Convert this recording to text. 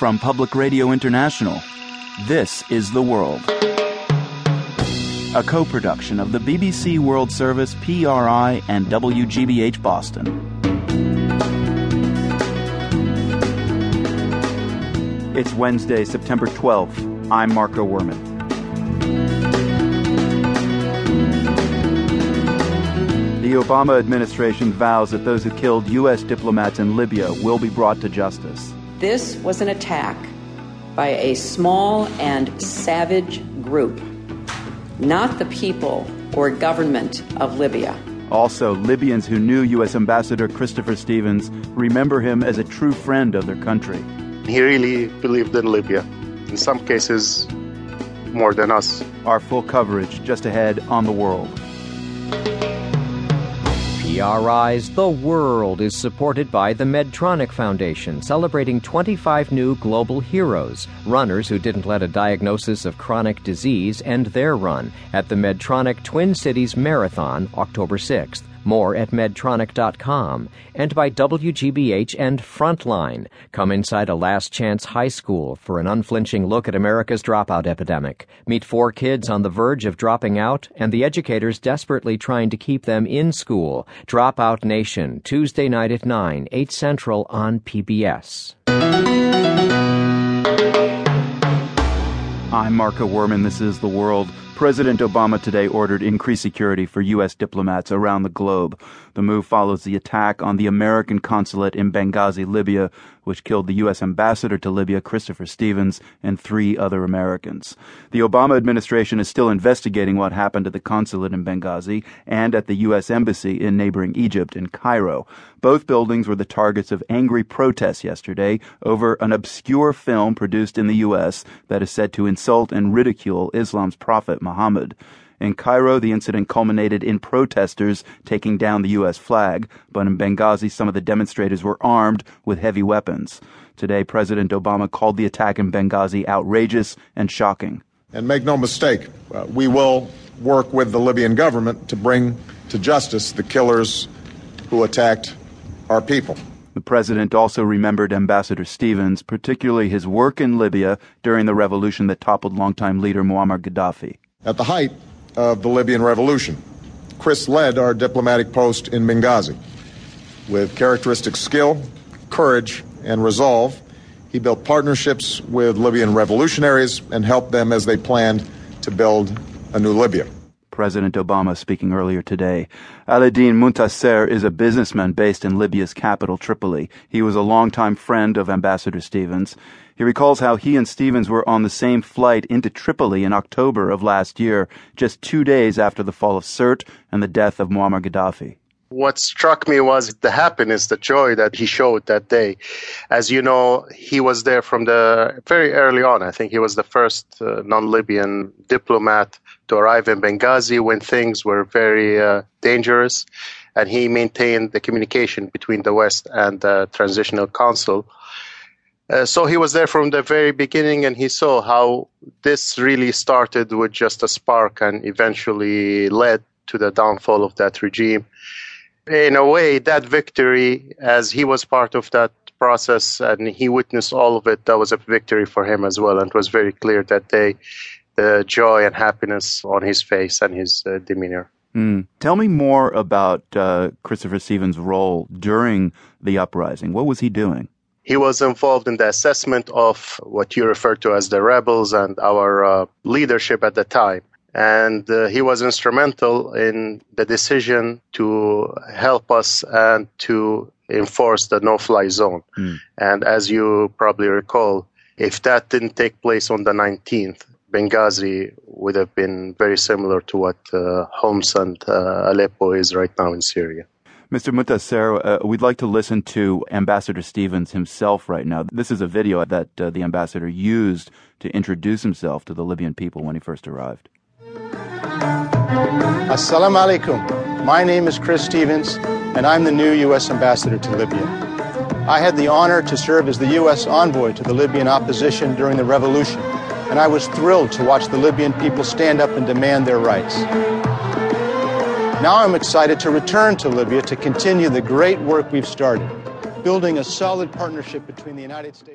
From Public Radio International, this is The World. A co production of the BBC World Service, PRI, and WGBH Boston. It's Wednesday, September 12th. I'm Marco Werman. The Obama administration vows that those who killed U.S. diplomats in Libya will be brought to justice. This was an attack by a small and savage group, not the people or government of Libya. Also, Libyans who knew U.S. Ambassador Christopher Stevens remember him as a true friend of their country. He really believed in Libya, in some cases, more than us. Our full coverage just ahead on the world. PRI's The World is supported by the Medtronic Foundation, celebrating 25 new global heroes, runners who didn't let a diagnosis of chronic disease end their run at the Medtronic Twin Cities Marathon, October 6th. More at Medtronic.com. And by WGBH and Frontline. Come inside a last chance high school for an unflinching look at America's dropout epidemic. Meet four kids on the verge of dropping out and the educators desperately trying to keep them in school. Dropout Nation, Tuesday night at 9, 8 Central on PBS. I'm Marco Werman. This is The World. President Obama today ordered increased security for U.S. diplomats around the globe. The move follows the attack on the American consulate in Benghazi, Libya, which killed the U.S. ambassador to Libya, Christopher Stevens, and three other Americans. The Obama administration is still investigating what happened at the consulate in Benghazi and at the U.S. embassy in neighboring Egypt in Cairo. Both buildings were the targets of angry protests yesterday over an obscure film produced in the U.S. that is said to insult and ridicule Islam's prophet Muhammad. In Cairo, the incident culminated in protesters taking down the U.S. flag, but in Benghazi, some of the demonstrators were armed with heavy weapons. Today, President Obama called the attack in Benghazi outrageous and shocking. And make no mistake, uh, we will work with the Libyan government to bring to justice the killers who attacked our people. The president also remembered Ambassador Stevens, particularly his work in Libya during the revolution that toppled longtime leader Muammar Gaddafi. At the height of the Libyan revolution. Chris led our diplomatic post in Benghazi. With characteristic skill, courage, and resolve, he built partnerships with Libyan revolutionaries and helped them as they planned to build a new Libya. President Obama speaking earlier today. Aladdin Muntasser is a businessman based in Libya's capital, Tripoli. He was a longtime friend of Ambassador Stevens. He recalls how he and Stevens were on the same flight into Tripoli in October of last year, just two days after the fall of Sirte and the death of Muammar Gaddafi. What struck me was the happiness, the joy that he showed that day. As you know, he was there from the very early on. I think he was the first uh, non Libyan diplomat to arrive in Benghazi when things were very uh, dangerous. And he maintained the communication between the West and the Transitional Council uh, so he was there from the very beginning and he saw how this really started with just a spark and eventually led to the downfall of that regime. In a way, that victory, as he was part of that process and he witnessed all of it, that was a victory for him as well. And it was very clear that day the joy and happiness on his face and his uh, demeanor. Mm. Tell me more about uh, Christopher Stevens' role during the uprising. What was he doing? He was involved in the assessment of what you refer to as the rebels and our uh, leadership at the time. And uh, he was instrumental in the decision to help us and to enforce the no fly zone. Mm. And as you probably recall, if that didn't take place on the 19th, Benghazi would have been very similar to what uh, Homs and uh, Aleppo is right now in Syria. Mr. Muntasser, uh, we'd like to listen to Ambassador Stevens himself right now. This is a video that uh, the ambassador used to introduce himself to the Libyan people when he first arrived. Assalamu alaikum. My name is Chris Stevens, and I'm the new U.S. ambassador to Libya. I had the honor to serve as the U.S. envoy to the Libyan opposition during the revolution, and I was thrilled to watch the Libyan people stand up and demand their rights. Now I'm excited to return to Libya to continue the great work we've started, building a solid partnership between the United States.